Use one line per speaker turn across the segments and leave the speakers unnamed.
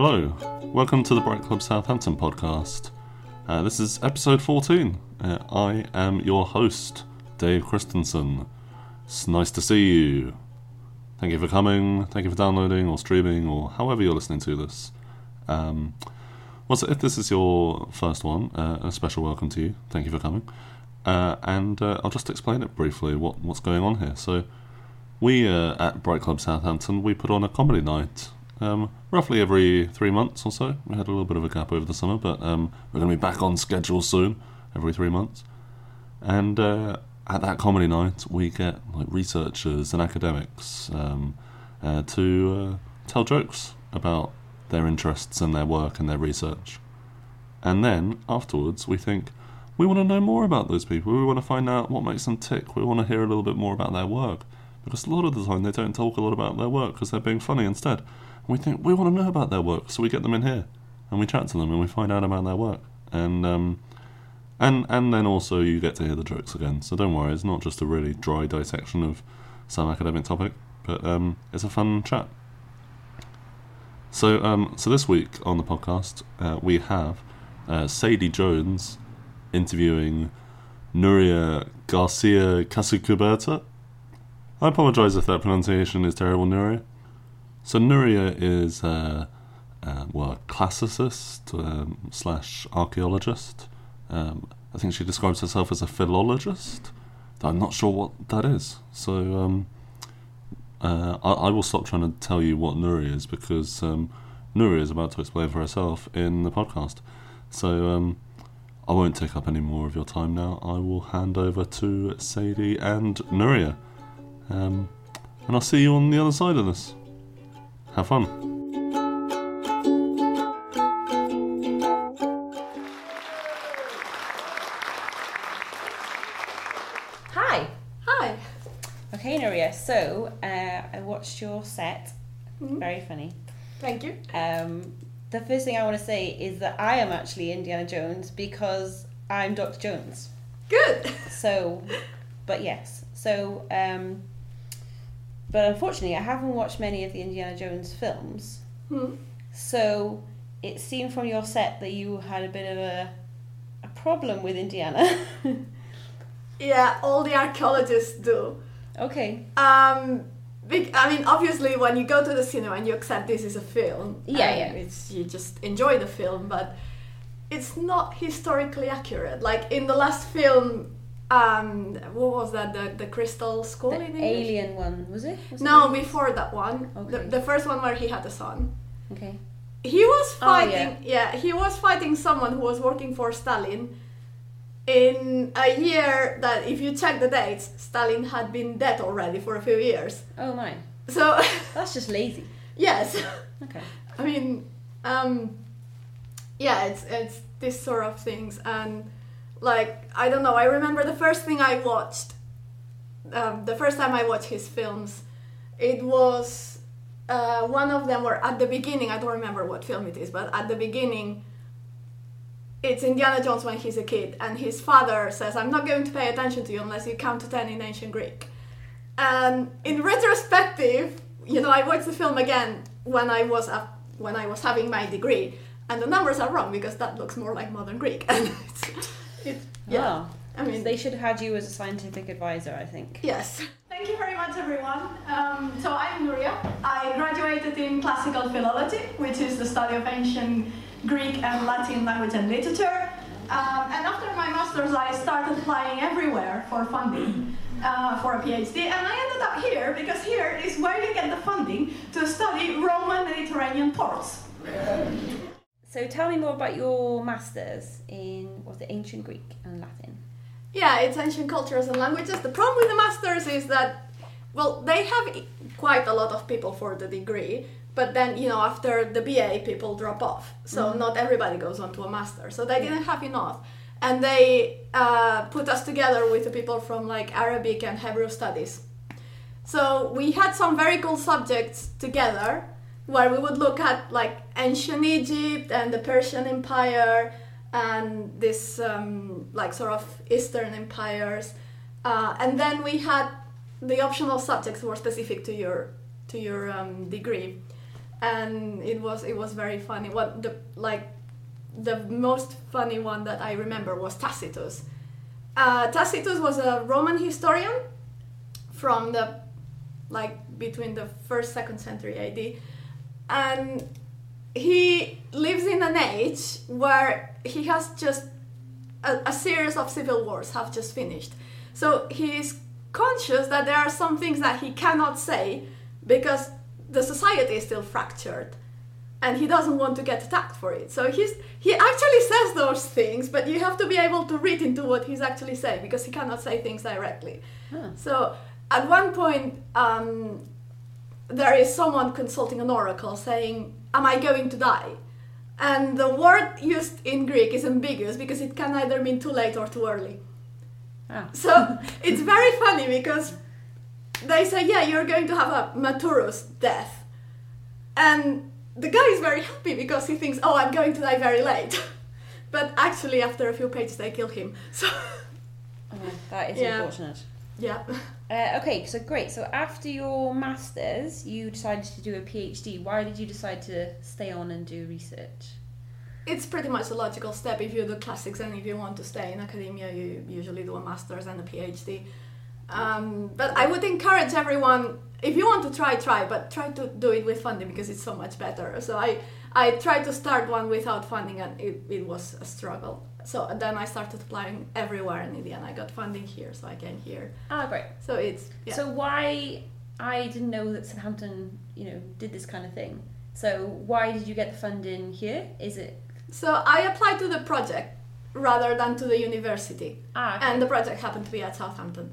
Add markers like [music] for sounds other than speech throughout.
Hello, welcome to the Bright Club Southampton podcast. Uh, this is episode 14. Uh, I am your host, Dave Christensen. It's nice to see you. Thank you for coming, thank you for downloading or streaming or however you're listening to this. Um, well, if this is your first one, uh, a special welcome to you. Thank you for coming. Uh, and uh, I'll just explain it briefly what, what's going on here. So, we uh, at Bright Club Southampton we put on a comedy night um, roughly every three months or so. We had a little bit of a gap over the summer, but um, we're going to be back on schedule soon, every three months. And uh, at that comedy night, we get like researchers and academics um, uh, to uh, tell jokes about their interests and their work and their research. And then afterwards, we think we want to know more about those people. We want to find out what makes them tick. We want to hear a little bit more about their work because a lot of the time they don't talk a lot about their work because they're being funny instead. We think we want to know about their work, so we get them in here and we chat to them and we find out about their work. And um, and and then also you get to hear the jokes again. So don't worry, it's not just a really dry dissection of some academic topic, but um, it's a fun chat. So um, so this week on the podcast uh, we have uh, Sadie Jones interviewing Nuria Garcia Casacuberta. I apologise if that pronunciation is terrible, Nuria. So Nuria is well a classicist um, slash archaeologist. Um, I think she describes herself as a philologist. I'm not sure what that is. So um, uh, I, I, will stop trying to tell you what Nuria is because um, Nuria is about to explain for herself in the podcast. So um, I won't take up any more of your time now. I will hand over to Sadie and Nuria. Um, and I'll see you on the other side of this. Have fun.
Hi.
Hi.
Okay, Nuria. So uh, I watched your set.
Mhm.
Very funny.
Thank you.
Um, the first thing I want to say is that I am actually Indiana Jones because I'm Dr. Jones.
Good.
So, but yes. So, um, but unfortunately, I haven't watched many of the Indiana Jones films.
Hmm.
So it seemed from your set that you had a bit of a a problem with Indiana. [laughs]
Yeah, all the archaeologists do.
okay.
Um, I mean, obviously, when you go to the cinema and you accept this is a film,
Yeah, yeah.
it's you just enjoy the film, but it's not historically accurate. Like in the last film, um, what was that? The the Crystal Skull
The alien one was it? Was
No,
alien?
before that one, the,
Okay.
the first one where he had a son.
Okay.
He was fighting
Oh,
fighting. yeah. he was fighting someone who was working for Stalin. In a year that, if you check the dates, Stalin had been dead already for a few years.
Oh my.
So, [laughs]
That's just lazy.
yes,
Okay. [laughs]
I mean, um, yeah, it's it's this sort of things, and like I don't know. I remember the first thing I watched, um, the first time I watched his films, it was uh, one of them were at the beginning. I don't remember what film it is, but at the beginning, it's Indiana Jones when he's a kid, and his father says, "I'm not going to pay attention to you unless you count to ten in ancient Greek." And in retrospective, you know, I watched the film again when I was up, when I was having my degree, and the numbers are wrong because that looks more like modern Greek. [laughs] And it's, it's yeah,
Oh.
I mean,
they should have had you as a scientific advisor, I think.
Yes. Thank you very much, everyone. Um, so I'm Nuria. I graduated in classical philology, which is the study of ancient Greek and Latin language and literature. Um, and after my master's, I started applying everywhere for funding uh, for a PhD, and I ended up here because here is where you get the funding to study Roman Mediterranean ports.
So tell me more about your masters in was it ancient Greek and Latin?
Yeah, it's ancient cultures and languages. The problem with the masters is that, well, they have quite a lot of people for the degree, but then, you know, after the BA, people drop off. So not everybody goes on to a master. So they didn't have enough. And they uh, put us together with the people from like Arabic and Hebrew studies. So we had some very cool subjects together where we would look at like ancient Egypt and the Persian Empire and this um, like sort of Eastern empires. Uh, and then we had the optional subjects were specific to your to your um, degree. and it was it was very funny. What the like the most funny one that I remember was Tacitus. Uh, Tacitus was a Roman historian from the like between the first second century AD, and he lives in an age where he has just a, a series of civil wars have just finished. So he is conscious that there are some things that he cannot say because the society is still fractured and he doesn't want to get attacked for it. So he's he actually says those things, but you have to be able to read into what he's actually saying because he cannot say things directly.
Huh.
So at one point, um, there is someone consulting an oracle saying, "Am I going to die?" And the word used in Greek is ambiguous because it can either mean too late or too early.
Ah.
So [laughs] it's very funny because they say, yeah, you're going to have a Maturus death. And the guy is very happy because he thinks, oh, I'm going to die very late. [laughs] but actually, after a few pages, they kill him. [laughs] So,
Oh, that is
Yeah.
unfortunate.
yeah.
Uh, okay, so great. So after your masters, you decided to do a PhD. Why did you decide to stay on and do research?
It's pretty much a logical step if you do classics and if you want to stay in academia, you usually do a master's and a PhD. Um, but I would encourage everyone, if you want to try, try, but try to do it with funding because it's so much better. So I, I tried to start one without funding and it, it was a struggle. So then I started applying everywhere in India, and I got funding here, so I came here.
Ah, great.
So it's, yeah.
So why I didn't know that Southampton, you know, did this kind of thing. So why did you get the funding here? Is it
so I applied to the project rather than to the university.
ah okay.
and the project happened to be at Southampton.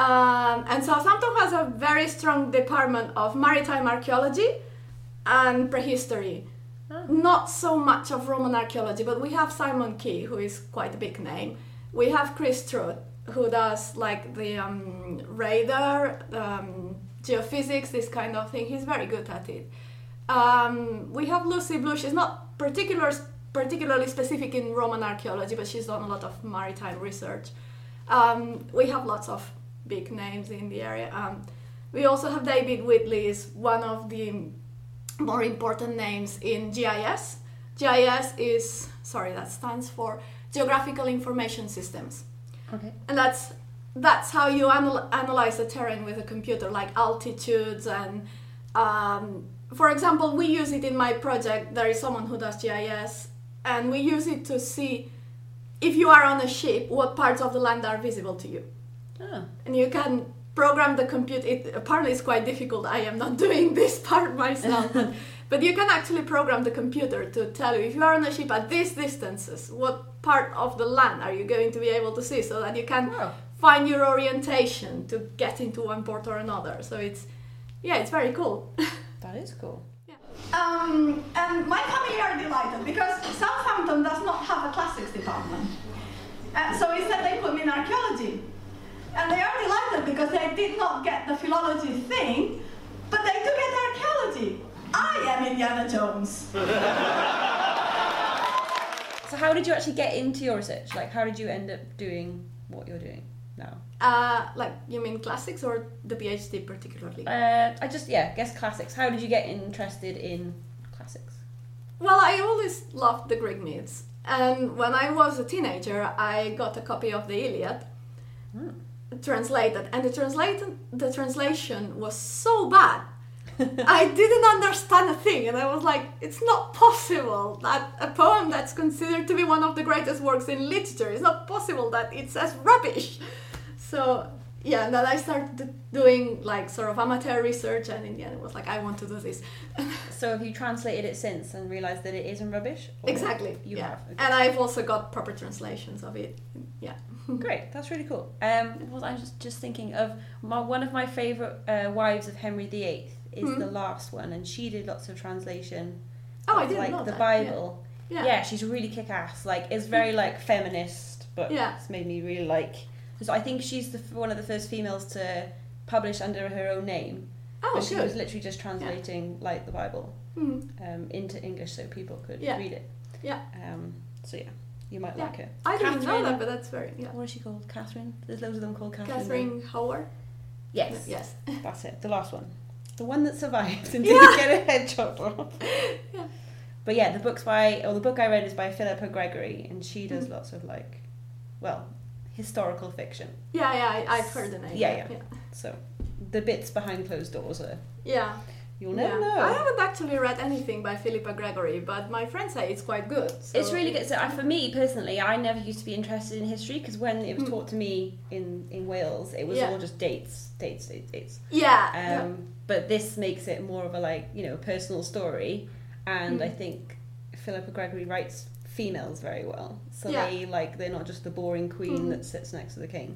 Um, and Southampton has a very strong department of maritime archaeology and prehistory.
Ah.
Not so much of Roman archaeology, but we have Simon Keay, who is quite a big name. We have Kris Strutt, who does like the um, radar, um, geophysics, this kind of thing. He's very good at it. Um, we have Lucy Blue. She's not particular, particularly specific in Roman archaeology, but she's done a lot of maritime research. Um, we have lots of big names in the area. Um, we also have David Wheatley, is one of the more important names in GIS. GIS is sorry, that stands for Geographical Information Systems
okay.
and that's that's how you anal- analyze the terrain with a computer like altitudes and um, for example we use it in my project there is someone who does gis and we use it to see if you are on a ship what parts of the land are visible to you
Ah.
and you can program the computer it apparently it's quite difficult i am not [laughs] doing this part myself but, [laughs] but you can actually program the computer to tell you if you are on a ship at these distances what part of the land are you going to be able to see so that you can
Wow.
find your orientation to get into one port or another so it's yeah it's very cool [laughs]
That is cool.
um, and my family are delighted because Southampton does not have a classics department. Uh, so instead they put me in archaeology. And they are delighted because they did not get the philology thing, but they do get archaeology. I am Indiana Jones. [laughs]
So how did you actually get into your research? Like how did you end up doing what you're doing now?
Uh, like, you mean classics or the PhD particularly?
Uh, I just yeah, guess classics. How did you get interested in classics?
Well, I always loved the Greek myths. And when I was a teenager, I got a copy of the Iliad
Hmm.
Translated, and the translated the translation was so bad. [laughs] I didn't understand a thing, and I was like, "It's not possible that a poem that's considered to be one of the greatest works in literature is not possible that it's as rubbish." So yeah, and then I started doing like sort of amateur research, and in the end, it was like, "I want to do this." [laughs]
So have you translated it since and realised that it isn't rubbish?
Exactly.
You
yeah.
have. Okay.
And I've also got proper translations of it. Yeah. [laughs]
Great, that's really cool. Um, well, I was just, just thinking of my, one of my favourite uh, wives of Henry VIII is
Hmm.
the last one, and she did lots of translation.
Oh, I didn't
like
know
the
that.
Bible.
Yeah.
Yeah. she's really kick-ass. Like, it's very like feminist, but
Yeah.
it's made me really like. So I think she's the one of the first females to publish under her own name.
Oh,
but she was literally just translating like the Bible
Hmm.
um, into English so people could
Yeah.
read it.
Yeah.
Um, so yeah, you might
Yeah.
like her.
I didn't know that, but that's very yeah.
What is she called? Catherine. There's loads of them called Catherine.
Catherine Howard.
Yes.
Yes. [laughs]
That's it. The last one. the one that survived [laughs] and didn't get a head chopped off.
Yeah.
But yeah, the book's by, or the book I read is by Philippa Gregory, and she does
Mm.
lots of like, well, historical fiction.
Yeah, yeah, I, I've heard the name.
Yeah, yeah.
yeah.
So the bits behind closed doors are,
Yeah.
you'll never
yeah.
know.
I haven't actually read anything by Philippa Gregory, but my friends say it's quite good. so-
It's really good. So I, for me personally, I never used to be interested in history because when it was
Mm.
taught to me in, in Wales, it was
Yeah.
all just dates, dates, dates, dates.
Yeah.
Um, But this makes it more of a like you know personal story, and
Mm.
I think Philippa Gregory writes females very well. So
Yeah.
they like they're not just the boring queen
Mm.
that sits next to the king.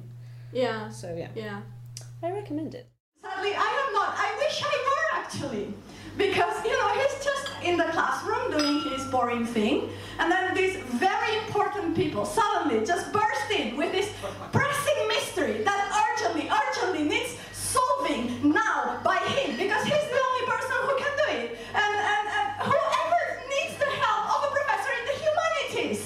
yeah.
So yeah,
Yeah.
I recommend it.
Sadly, I am not. I wish I were actually. Because, you know, he's just in the classroom doing his boring thing, and then these very important people suddenly just burst in with this pressing mystery that urgently, urgently needs solving now by him, because he's the only person who can do it. And, and, and whoever needs the help of a professor in the humanities.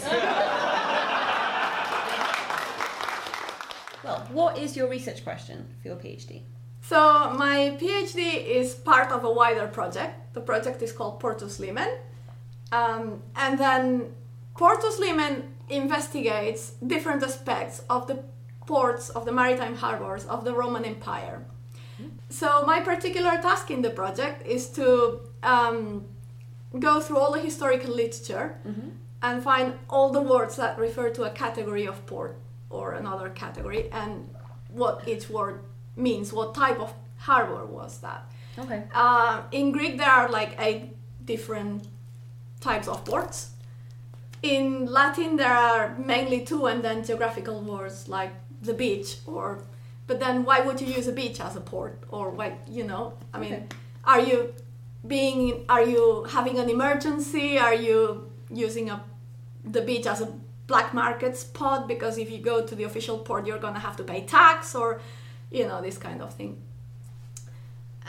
Well, what is your research question for your PhD?
So my PhD is part of a wider project. The project is called Portus Limen. Um, and then Portus Limen investigates different aspects of the ports of the maritime harbors of the Roman Empire. So my particular task in the project is to um, go through all the historical literature and find all the words that refer to a category of port or another category and what each word means, what type of harbor was that.
Okay.
Uh, in Greek, there are like eight different types of ports. In Latin, there are mainly two, and then geographical words like the beach, or. But then, why would you use a beach as a port, or why? You know, I mean,
Okay.
are you being? Are you having an emergency? Are you using a the beach as a black market spot because if you go to the official port, you're gonna have to pay tax, or you know, this kind of thing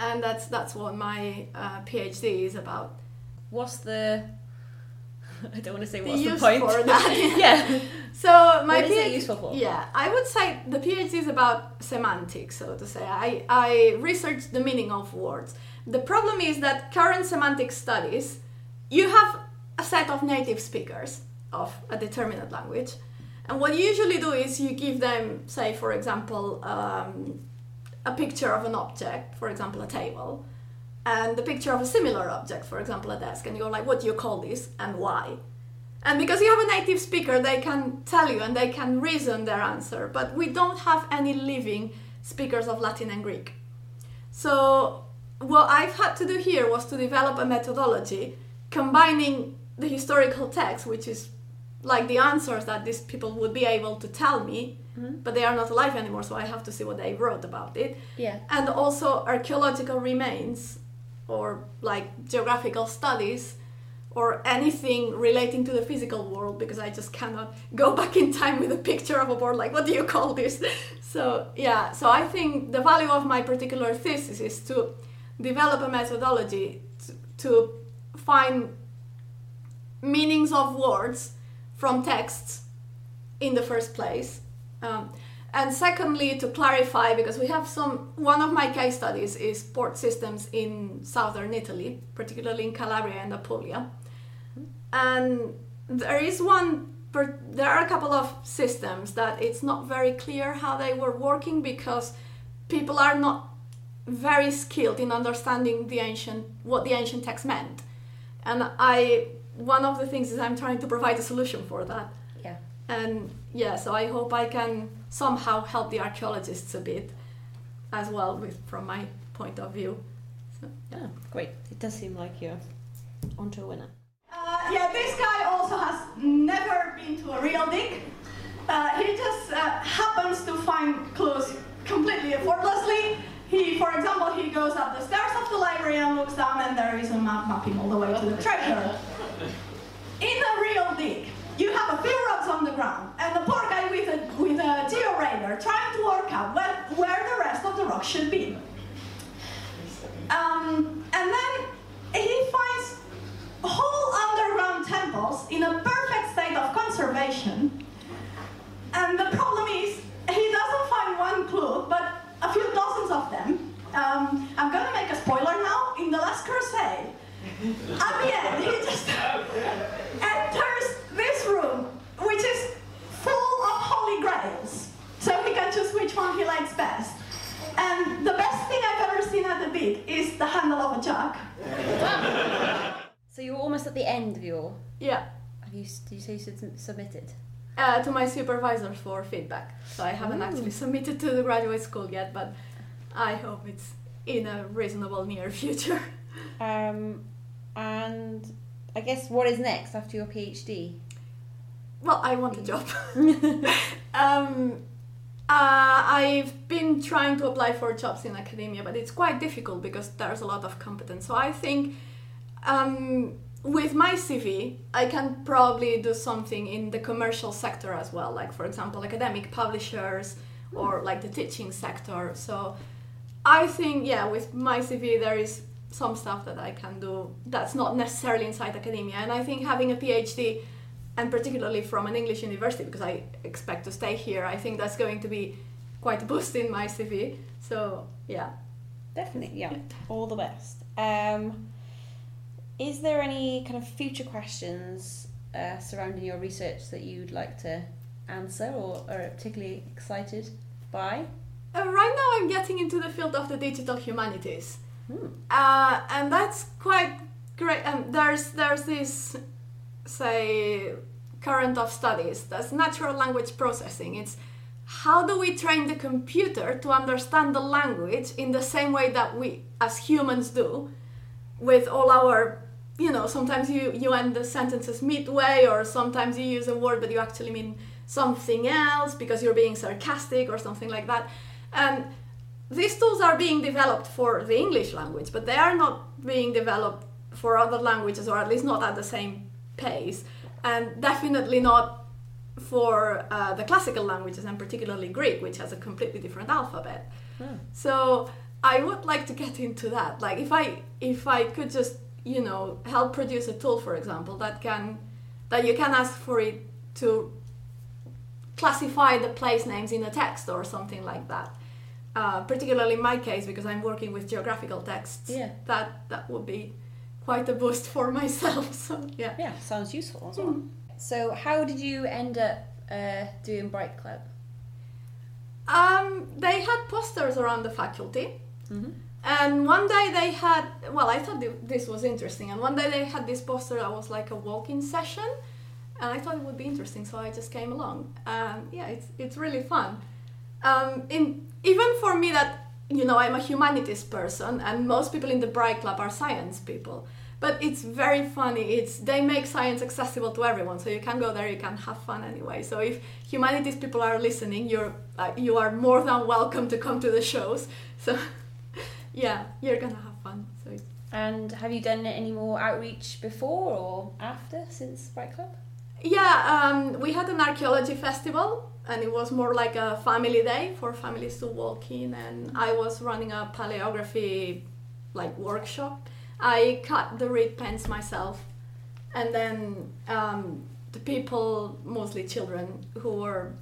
and that's that's what my uh, PhD is about.
What's the? [laughs] I don't want to say what's the
use
point.
for [laughs] that.
yeah. [laughs]
So my
What is it
PhD
useful for?
Yeah, I would say the PhD is about semantics, so to say. I I research the meaning of words. The problem is that current semantic studies, you have a set of native speakers of a determinate language, and what you usually do is you give them, say, for example. Um, a picture of an object, for example, a table, and the picture of a similar object, for example, a desk, and you're like, what do you call this and why? And because you have a native speaker, they can tell you and they can reason their answer, but we don't have any living speakers of Latin and Greek. So, what I've had to do here was to develop a methodology combining the historical text, which is like the answers that these people would be able to tell me, mm-hmm. but they are not alive anymore, so I have to see what they wrote about it.
Yeah.
and also archaeological remains or like geographical studies or anything relating to the physical world because I just cannot go [laughs] back in time with a picture of a board like what do you call this? [laughs] So yeah so I think the value of my particular thesis is to develop a methodology to, to find meanings of words from texts in the first place. Um, and secondly to clarify because we have some one of my case studies is port systems in southern italy particularly in calabria and apulia. And there is one there are a couple of systems that it's not very clear how they were working because people are not very skilled in understanding the ancient what the ancient text meant. And i one of the things is i'm trying to provide a solution for that
Yeah.
and yeah so i hope i can somehow help the archaeologists a bit as well with from my point of view so,
Oh, great. It does seem like you're onto a winner.
Uh, yeah, this guy also has never been to a real dig. Uh, he just uh, happens to find clues completely effortlessly. He, for example, he goes up the stairs of the library and looks down, and there is a map mapping all the way to the treasure. In a real dig, you have a few rocks on the ground, and the poor guy with a with a georadar trying to work out where, where the rest of the rocks should be. Um, and then he finds whole underground temples in a perfect state of conservation. And the problem is, he doesn't find one clue, but a few dozens of them. Um, I'm gonna make a spoiler
I mean, he just... And this room, which is full of holy grails. So he can choose which one he likes best. And the best thing I've ever seen
at the
beat is the handle of a jug.
so you're almost at the end of your...
Yeah.
Have you, do you say you submitted?
Uh, to my supervisor for feedback. So I haven't
Ooh.
actually submitted to the graduate school yet, but I hope it's in a reasonable near future.
Um, and I guess what is next after your PhD?
Well, I want a job. [laughs] um, uh, I've been trying to apply for jobs in academia, but it's quite difficult because there's a lot of competence. So I think um, with my CV, I can probably do something in the commercial sector as well, like for example, academic publishers or like the teaching sector. So I think, yeah, with my CV, there is some stuff that I can do that's not necessarily inside academia. And I think having a PhD, and particularly from an English university, because I expect to stay here, I think that's going to be quite a boost in my CV. So, yeah.
Definitely, yeah. [laughs] All the best. Um, is there any kind of future questions uh, surrounding your research that you'd like to answer or are particularly excited by?
Uh, right now, I'm getting into the field of the digital humanities. Uh, and that's quite great. And there's there's this say current of studies that's natural language processing. It's how do we train the computer to understand the language in the same way that we as humans do with all our you know sometimes you you end the sentences midway or sometimes you use a word but you actually mean something else because you're being sarcastic or something like that and these tools are being developed for the English language, but they are not being developed for other languages, or at least not at the same pace, and definitely not for uh, the classical languages, and particularly Greek, which has a completely different alphabet.
Hmm.
So I would like to get into that. Like if I if I could just you know help produce a tool, for example, that can that you can ask for it to classify the place names in a text or something like that uh, particularly in my case because I'm working with geographical texts.
Yeah.
That that would be quite a boost for [laughs] myself. So yeah.
Yeah, sounds useful as well. So, how did you end up uh, doing Bright Club?
Um, they had posters around the faculty,
Mm-hmm.
and one day they had. Well, I thought this was interesting, and one day they had this poster that was like a walk-in session, and I thought it would be interesting, so I just came along. Um, yeah, it's it's really fun. Um, in even for me that you know I'm a humanities person, and most people in the Bright Club are science people. But it's very funny. It's they make science accessible to everyone, so you can go there. You can have fun anyway. So if humanities people are listening, you're uh, you are more than welcome to come to the shows. So [laughs] yeah, you're gonna have fun. So
And have you done any more outreach before or after since Bright Club?
Yeah, um, we had an archaeology festival, and it was more like a family day for families to walk in. And I was running a paleography like workshop. I cut the reed pens myself, and then um, the people, mostly children, who were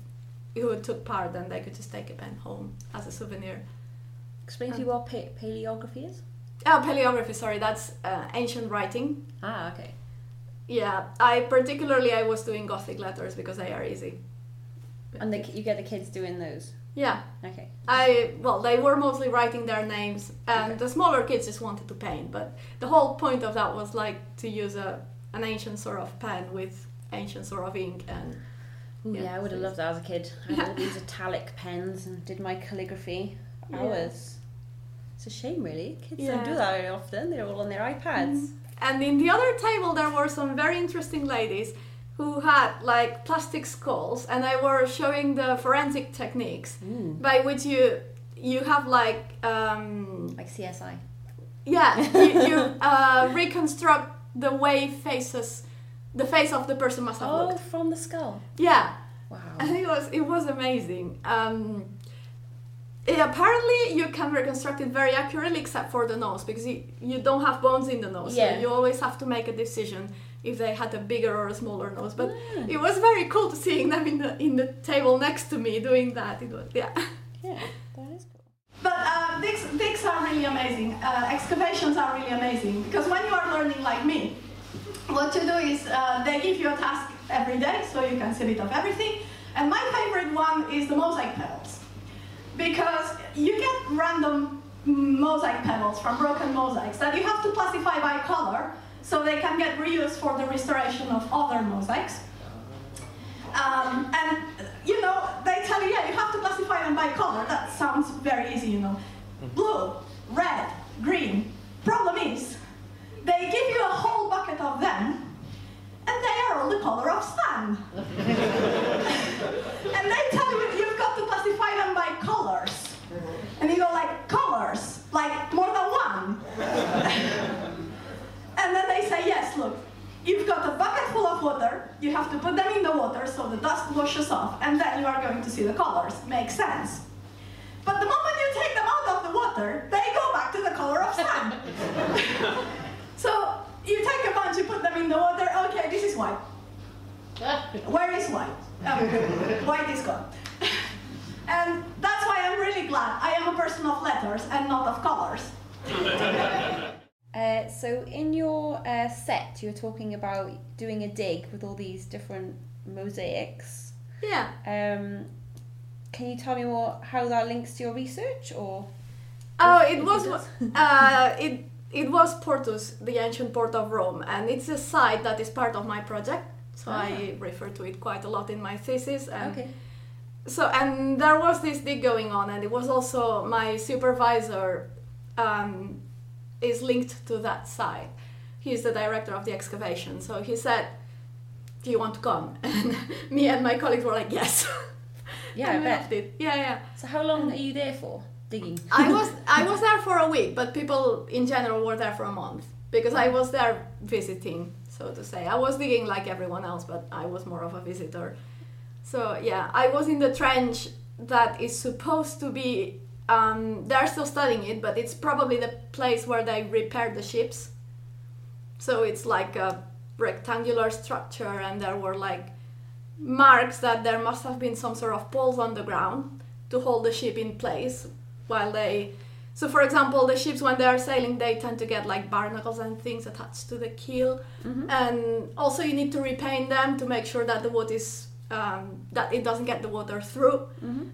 who took part, and they could just take a pen home as a souvenir.
Explain to you what pa- paleography is.
Oh, paleography. Sorry, that's uh, ancient writing.
Ah, okay.
Yeah, I particularly I was doing Gothic letters because they are easy.
And the, you get the kids doing those.
Yeah,
Okay.
I well, they were mostly writing their names, and
Okay.
the smaller kids just wanted to paint. But the whole point of that was like to use a an ancient sort of pen with ancient sort of ink, and
Ooh,
Yeah,
yeah, I would have loved that as a kid. I had all these italic pens and did my calligraphy
Yeah.
hours. It's a shame, really. Kids
Yeah.
don't do that very often. They're all on their iPads. Mm.
And in the other table there were some very interesting ladies who had like plastic skulls, and they were showing the forensic techniques
Mm.
by which you you have like um,
Like CSI.
yeah [laughs] you, you uh, reconstruct the way faces the face of the person must have
Oh,
looked.
from the skull.
Yeah,
Wow.
and it was it was amazing. Um, yeah, apparently you can reconstruct it very accurately except for the nose because you, you don't have bones in the nose.
Yeah.
So you always have to make a decision if they had a bigger or a smaller nose. But
Ah.
it was very cool to seeing them in the in the table next to me doing that. It was yeah.
Yeah, that is cool.
But uh, digs, digs are really amazing. Uh, excavations are really amazing because when you are learning like me, what you do is uh, they give you a task every day so you can see a bit of everything. And my favorite one is the mosaic pebbles because you get random mosaic pebbles from broken mosaics that you have to classify by color so they can get reused for the restoration of other mosaics. Um, and you know, they tell you, yeah, you have to classify them by color. That sounds very easy, you know. Blue, red, green. Problem is, they give you a whole bucket of them, and they are all the color of sand. and they tell you you've got to classify them by colors. And you go like, colors, like more than one. and then they say, yes, look, you've got a bucket full of water, you have to put them in the water so the dust washes off, and then you are going to see the colors. Makes sense. But the moment you take them out of the water, they go back to the color of sand. so you take a bunch, you put them in the water, okay, this is white. Where is white? Oh, white is gone. and that's why I'm really glad I am a person of letters and not of colors.
Uh, so in your uh, set, you're talking about with all these different mosaics.
Yeah.
Um, can you tell me more how that links to your research, or?
Oh, it was [laughs] uh, it it was Portus, the ancient port of Rome, and it's a site that is part of my project. So I refer to it quite a lot in my thesis. And
Okay.
So and there was this dig going on, and it was also my supervisor um, is linked to that site. He's the director of the excavation. So he said, "Do you want to come?" [laughs] And me and my colleagues were like, "Yes."
Yeah, I
And
bet.
it. Yeah, yeah.
So how long are you there for digging?
I [laughs] was I was there for a week, but people in general were there for a month because I was there visiting, so to say. I was digging like everyone else, but I was more of a visitor. So yeah, I was in the trench that is supposed to be. Um, they're still studying it, but it's probably the place where they repair the ships. So it's like a rectangular structure, and there were like marks that there must have been some sort of poles on the ground to hold the ship in place while they so for example the ships when they are sailing they tend to get like barnacles and things attached to the keel. And also you need to repaint them to make sure that the wood is um, that it doesn't get the water through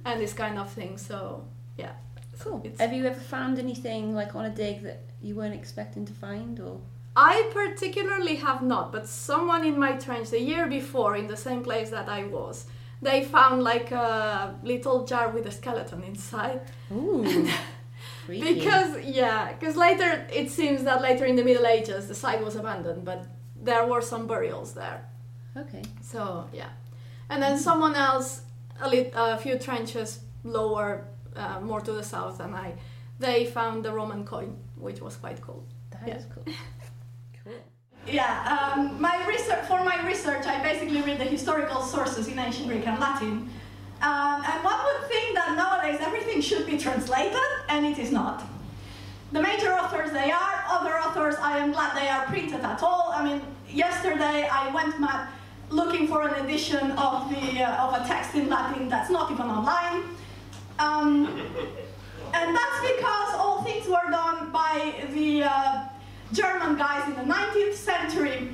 and this kind of thing. So yeah.
Cool.
It's-
Have you ever found anything like on a dig that you weren't expecting to find, or?
I particularly have not, but someone in my trench the year before, in the same place that I was, they found like a little jar with a skeleton inside.
Ooh. [laughs]
Because yeah, because later it seems that later in the Middle Ages the site was abandoned, but there were some burials there.
Okay.
So yeah, and then someone else, a, lit, a few trenches lower, uh, more to the south, than I, they found the Roman coin, which was quite cool.
That
Yeah.
is. Cool. [laughs]
Yeah, um, my research for my research, I basically read the historical sources in ancient Greek and Latin. Um, and one would think that nowadays everything should be translated, and it is not. The major authors they are, other authors I am glad they are printed at all. I mean, yesterday I went mad looking for an edition of the uh, of a text in Latin that's not even online. Um, and that's because all things were done by the uh, German guys in the 19th century.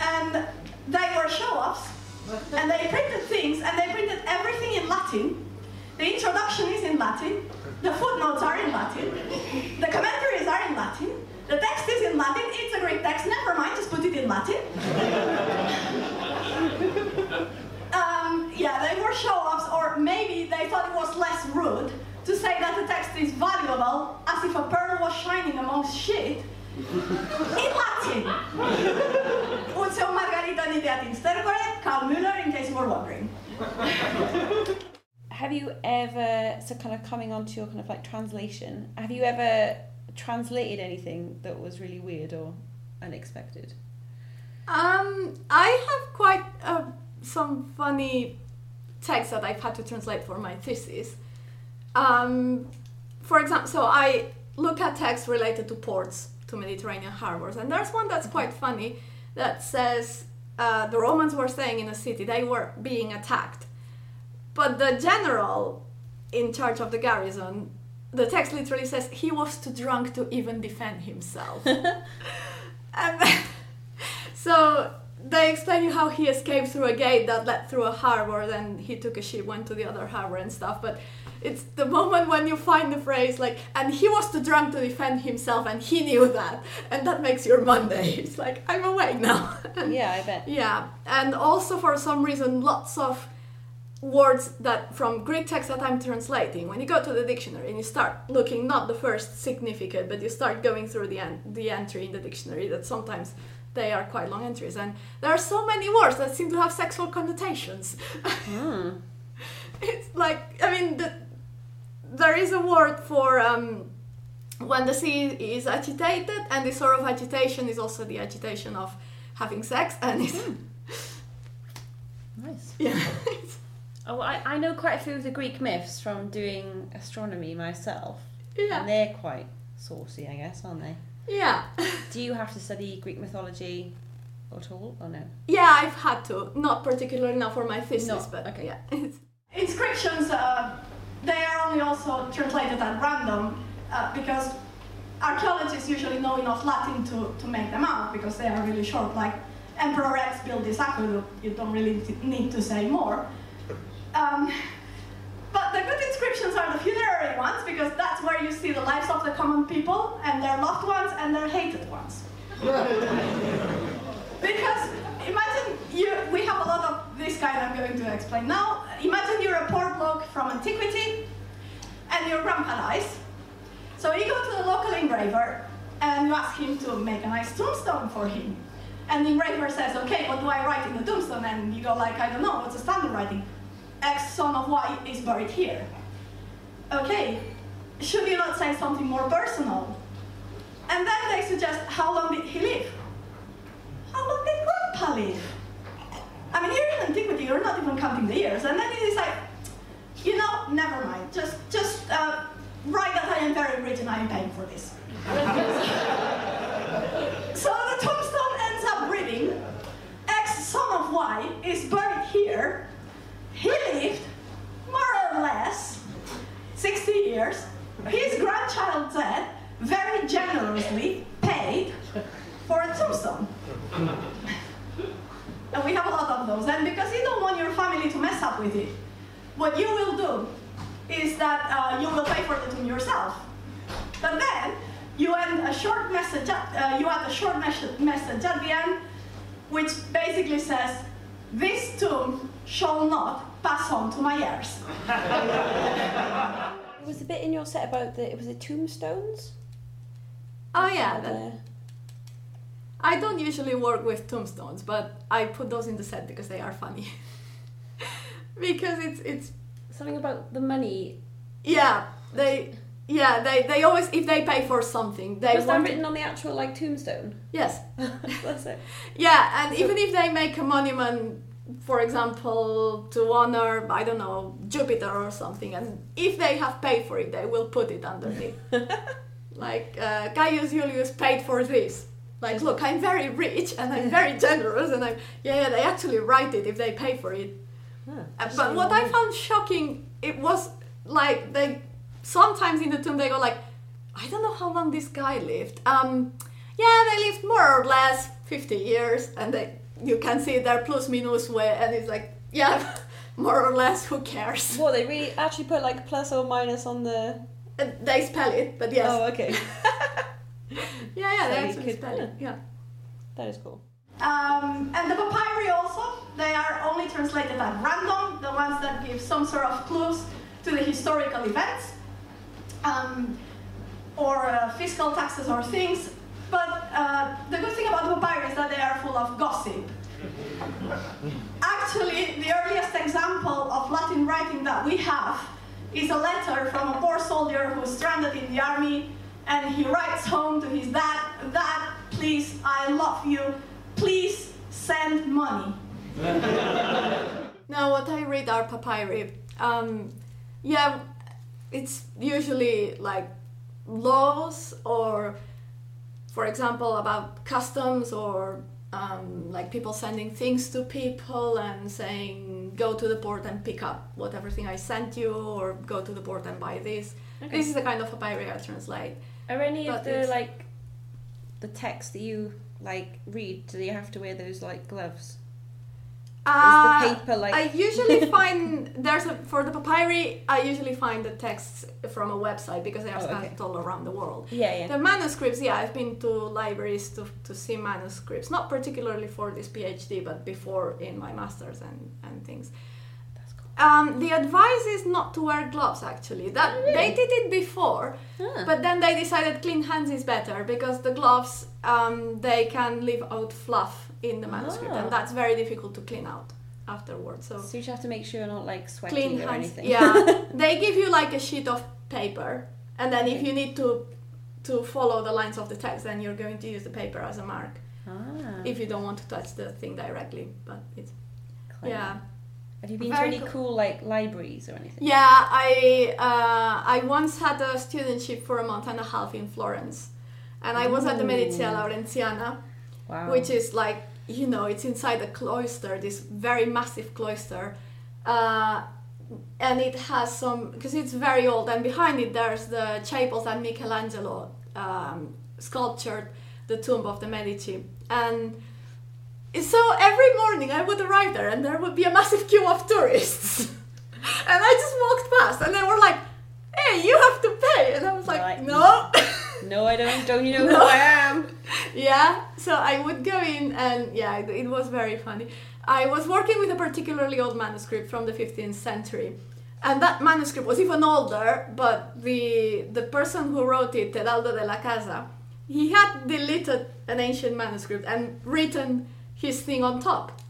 And they were show-offs. And they printed things, and they printed everything in Latin. The introduction is in Latin. The footnotes are in Latin. The commentaries are in Latin. The text is in Latin. It's a Greek text. Never mind, just put it in Latin. [laughs] um, yeah, they were show-offs, or maybe they thought it was less rude to say that the text is valuable, as if a pearl was shining amongst shit, in Latin. Und Margarita Nideat in Stergore, Karl Müller, in case you were wondering.
Have you ever, so kind of coming on to your kind of like translation, have you ever translated anything that was really weird or unexpected?
Um, I have quite uh, some funny texts that I've had to translate for my thesis. Um, for example, so I look at texts related to ports, to Mediterranean harbors, and there's one that's quite funny that says uh, the Romans were staying in a city, they were being attacked, but the general in charge of the garrison, the text literally says he was too drunk to even defend himself. [laughs] and [laughs] so they explain you how he escaped through a gate that led through a harbor, then he took a ship, went to the other harbor and stuff. But it's the moment when you find the phrase like, and he was too drunk to defend himself, and he knew that, and that makes your Monday. [laughs] It's like I'm awake now. [laughs]
Yeah, I bet.
Yeah, and also for some reason, lots of words that from Greek text that I'm translating. When you go to the dictionary and you start looking not the first significant, but you start going through the en- the entry in the dictionary, that sometimes they are quite long entries, and there are so many words that seem to have sexual connotations. Hmm. [laughs] it's like I mean, the, there is a word for. Um, when the sea is agitated, and this sort of agitation is also the agitation of having sex, and it's
Nice.
yeah. [laughs]
Oh, I, I know quite a few of the Greek myths from doing astronomy myself.
Yeah.
And they're quite saucy, I guess, aren't they?
Yeah. [laughs]
Do you have to study Greek mythology at all, or no?
Yeah, I've had to. Not particularly now for my thesis,
No,
but
okay.
yeah. [laughs]
Inscriptions, uh, they are only also translated at random uh, because archaeologists usually know enough Latin to, to make them out because they are really short. Like Emperor X built this aqueduct, you don't really need to say more. Um, but the good inscriptions are the funerary ones because that's where you see the lives of the common people and their loved ones and their hated ones. [laughs] Because imagine you, we have a lot of this kind I'm going to explain now. Imagine you're a poor bloke from antiquity and your grandpa dies. So you go to the local engraver and you ask him to make a nice tombstone for him. And the engraver says, okay, what do I write in the tombstone? And you go like, I don't know, what's the standard writing? X son of Y is buried here. Okay, should you not say something more personal? And then they suggest, how long did he live? How long did Grandpa live? I mean, here in antiquity, you're not even counting the years. And then you like, you know, never mind. Just, just uh, write that I am very rich and I am paying for this. [laughs] so the tombstone ends up reading, X son of Y is buried here. He lived, more or less, 60 years. His grandchild dead, very generously paid for a tombstone. [laughs] And we have a lot of those. And because you don't want your family to mess up with it, what you will do is that uh, you will pay for the tomb yourself. But then you end a short message. At, uh, you add a short message at the end, which basically says, "This tomb shall not pass on to my heirs." [laughs]
It was a bit in your set about the. It was the tombstones.
oh yeah,
The-
that, I don't usually work with tombstones, but I put those in the set because they are funny. [laughs] because it's it's
something about the money.
yeah they yeah they they always if they pay for something they
Was that written on the actual like tombstone?
yes [laughs]
That's it.
Yeah, and
So-
even if they make a monument, for example, to honor, I don't know, Jupiter or something, and if they have paid for it, they will put it underneath. [laughs] like, uh, Gaius Julius paid for this. Like, look, I'm very rich and I'm very generous, and I'm, yeah, yeah, they actually write it if they pay for it. Uh, but what I found shocking, it was like they sometimes in the tomb they go like, I don't know how long this guy lived. Um, yeah, they lived more or less 50 years, and they you can see their plus minus way, and it's like, yeah, [laughs] more or less, who cares?
well they really actually put like plus or minus on the.
And they spell it, but yes,
Oh, okay. [laughs]
yeah, yeah, they
So you
actually
could-
spell it, yeah.
that is cool.
Um, and the papyri also, they are only translated at random, the ones that give some sort of clues to the historical events, um, or uh, fiscal taxes or things. But uh, the good thing about the papyri is that they are full of gossip. [laughs] Actually, the earliest example of Latin writing that we have is a letter from a poor soldier who's stranded in the army, and he writes home to his dad, Dad, please, I love you, please send money.
Now, what I read are papyri. Um, yeah, it's usually like laws or, for example, about customs or um, like people sending things to people and saying, go to the port and pick up whatever thing I sent you, or go to the port and buy this.
Okay.
This is the kind of papyri I translate.
Are any
But
of the like the text that you like read, do you have to wear those like gloves?
Uh,
Is the paper like?
I usually [laughs] find there's a for the papyri. I usually find the texts from a website because they are
Oh, okay.
scattered all around the world.
yeah, yeah.
The manuscripts, yeah, I've been to libraries to, to see manuscripts, not particularly for this PhD, but before in my masters and, and things. Um, the advice is not to wear gloves actually. That
Oh, really?
they did it before,
Ah.
but then they decided clean hands is better because the gloves um, they can leave out fluff in the manuscript,
Ah.
and that's very difficult to clean out afterwards. So
So you just have to make sure you're not like sweating
clean
or
hands.
anything.
Yeah, [laughs] they give you like a sheet of paper, and then if you need to to follow the lines of the text, then you're going to use the paper as a mark
ah.
if you don't want to touch the thing directly. But it's yeah,
Have you been
Very
to any
cool.
cool like libraries or anything?
yeah. I uh, I once had a studentship for a month and a half in Florence, and I was at the Medicea
Ooh.
Laurentiana,
Wow.
which is like you know it's inside a cloister this very massive cloister uh, and it has some because it's very old and behind it there's the chapel that michelangelo um, sculptured the tomb of the medici and so every morning i would arrive there and there would be a massive queue of tourists [laughs] and i just walked past and they were like hey you have to pay and i was like
Right.
no [laughs]
no, I don't. Don't you know [laughs]
No.
who I am?
yeah so i would go in and yeah it, it was very funny i was working with a particularly old manuscript from the 15th century and that manuscript was even older but the the person who wrote it Teraldo de la casa he had deleted an ancient manuscript and written his thing on top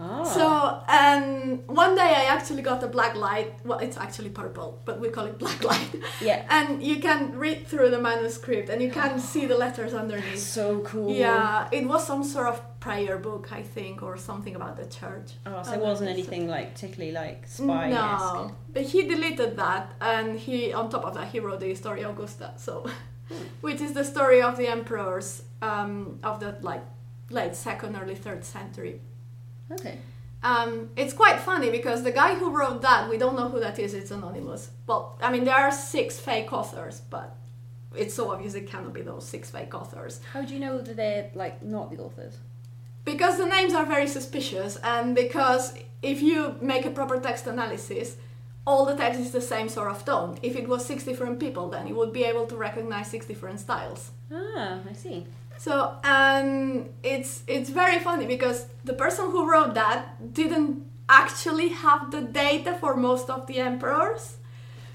Ah.
so and one day i actually got a black light well it's actually purple but we call it black [laughs] light
yeah.
and you can read through the manuscript and you can see the letters underneath
So cool.
yeah, it was some sort of prayer book, I think, or something about the church.
Oh, so it wasn't
think so.
anything like particularly like spy
No, but he deleted that, and he, on top of that, he wrote the Historia Augusta, so, [laughs] which is the story of the emperors um, of the like late second, early third century.
Okay.
Um, it's quite funny because the guy who wrote that, we don't know who that is. It's anonymous. Well, I mean, there are six fake authors, but it's so obvious it cannot be those six fake authors.
How do you know that they're like not the authors?
Because the names are very suspicious, and because if you make a proper text analysis, all the text is the same sort of tone. If it was six different people, then you would be able to recognize six different styles.
Ah, I see.
So, and it's it's very funny because the person who wrote that didn't actually have the data for most of the emperors.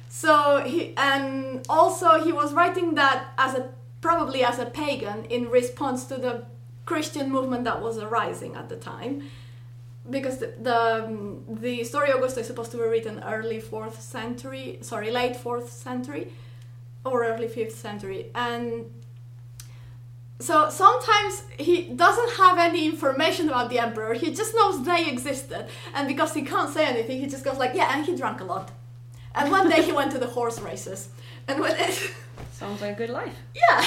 So he and also he was writing that as a probably as a pagan in response to the Christian movement that was arising at the time. Because the the, um, the story of Augusta is supposed to be written early fourth century, sorry, late fourth century, or early fifth century, and so sometimes he doesn't have any information about the emperor. He just knows they existed, and because he can't say anything, he just goes like, "Yeah," and he drank a lot. And one day he went to the horse races, and when it, [laughs]
Sounds like a good life.
yeah,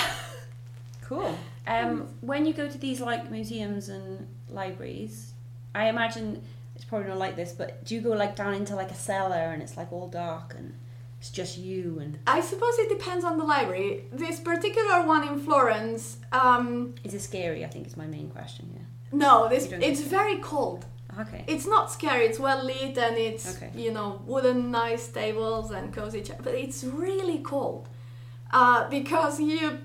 Cool. Um, when you go to these like museums and libraries, I imagine it's probably not like this, but do you go like down into like a cellar and it's like all dark and it's just you and
I suppose it depends on the library. This particular one in Florence, um,
is it scary? I think is my main question. Yeah.
no, this it's very cold.
Okay.
It's not scary. It's well lit and it's
Okay.
you know wooden nice tables and cozy chairs, but it's really cold uh, because you.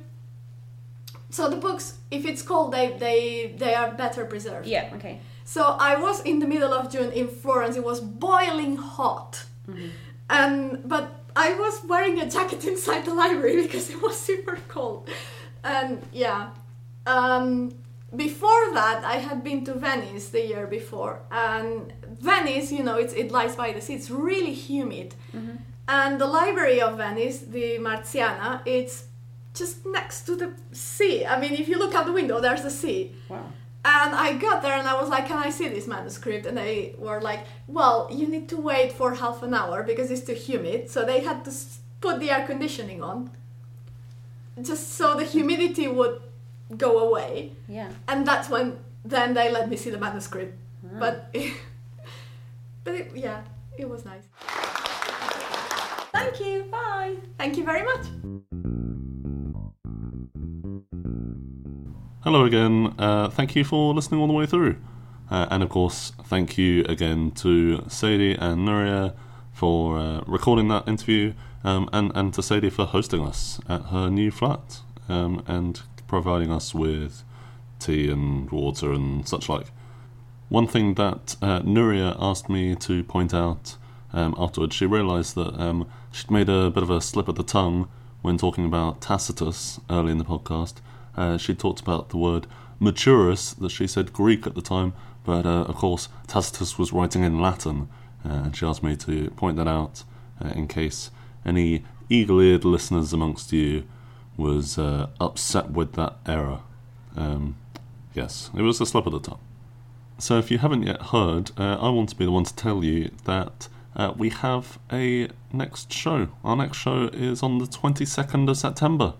So the books, if it's cold, they they they are better preserved.
Yeah. Okay.
So I was in the middle of June in Florence. It was boiling hot, and but I was wearing a jacket inside the library [laughs] because it was super cold, and yeah. Um, before that, I had been to Venice the year before, and Venice, you know, it's, it lies by the sea. It's really humid, and the library of Venice, the Marciana, it's just next to the sea. I mean, if you look out the window, there's the sea.
Wow.
And I got there and I was like, Can I see this manuscript? And they were like, Well, you need to wait for half an hour because it's too humid. So they had to put the air conditioning on just so the humidity would go away.
Yeah.
And that's when then they let me see the manuscript.
Ah.
But, [laughs] but it, yeah, it was nice. Thank you. Bye. Thank you very much.
Hello again. Uh, thank you for listening all the way through. Uh, and of course, thank you again to Sadie and Nuria for uh, recording that interview um, and, and to Sadie for hosting us at her new flat um, and providing us with tea and water and such like. One thing that uh, Nuria asked me to point out um, afterwards, she realised that um, she'd made a bit of a slip of the tongue when talking about Tacitus early in the podcast. Uh, she talked about the word maturus, that she said Greek at the time, but uh, of course Tacitus was writing in Latin, uh, and she asked me to point that out uh, in case any eagle-eared listeners amongst you was uh, upset with that error. Um, yes, it was a slip of the tongue. So, if you haven't yet heard, I want to be the one to tell you that uh, we have a next show. Our next show is on the 22nd of September.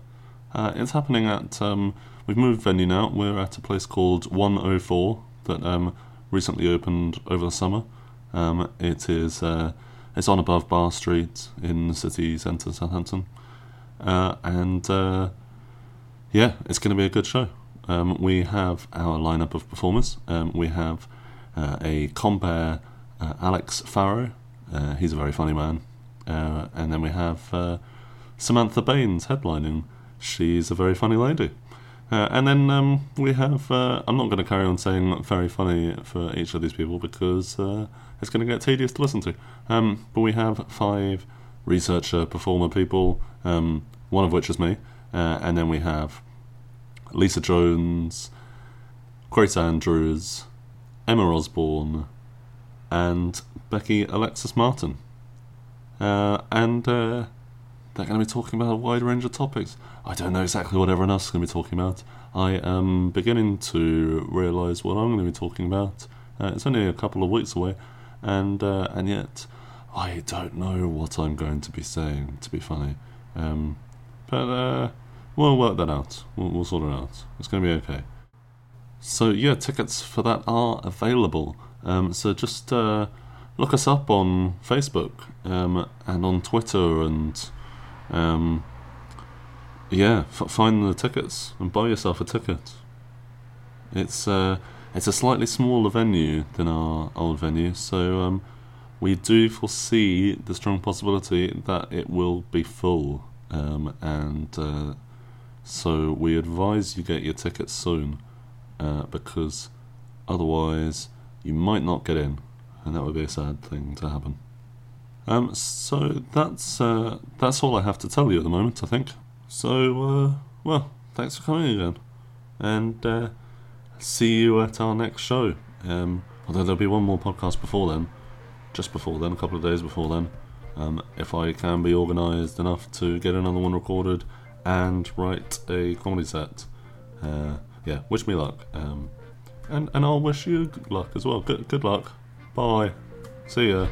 Uh, it's happening at, um, we've moved venue now. We're at a place called 104 that um, recently opened over the summer. Um, it is, uh, it's on above Bar Street in the city centre, Southampton. Uh, and uh, yeah, it's going to be a good show. Um, we have our lineup of performers. Um, we have uh, a compère uh, Alex Farrow. He's a very funny man. And then we have Samantha Baines headlining. She's a very funny lady. Uh, and then um, we have. I'm not going to carry on saying very funny for each of these people because it's going to get tedious to listen to. Um, but we have five researcher performer people, um, one of which is me. and then we have Lisa Jones, Grace Andrews, Emma Osborne, and Becky Alexis Martin. Uh, and uh, they're going to be talking about a wide range of topics. I don't know exactly what everyone else is going to be talking about. I am beginning to realise what I'm going to be talking about. Uh, it's only a couple of weeks away, and uh, and yet I don't know what I'm going to be saying. To be funny, um, but uh, We'll work that out. We'll, we'll sort it out. It's going to be okay. So yeah, tickets for that are available. Um, so just uh, look us up on Facebook um, and on Twitter, and um, yeah, f- find the tickets and buy yourself a ticket. It's uh, it's a slightly smaller venue than our old venue, so um, we do foresee the strong possibility that it will be full, um, and uh, so we advise you get your tickets soon uh, because otherwise you might not get in, and that would be a sad thing to happen. Um, so that's uh, that's all I have to tell you at the moment, I think. So uh, well, thanks for coming again, and uh, see you at our next show. Um, although there'll be one more podcast before then, just before then, a couple of days before then, um, if I can be organised enough to get another one recorded and write a comedy set. Uh, yeah, wish me luck. Um, and, and I'll wish you good luck as well. Good, good luck. Bye. See ya.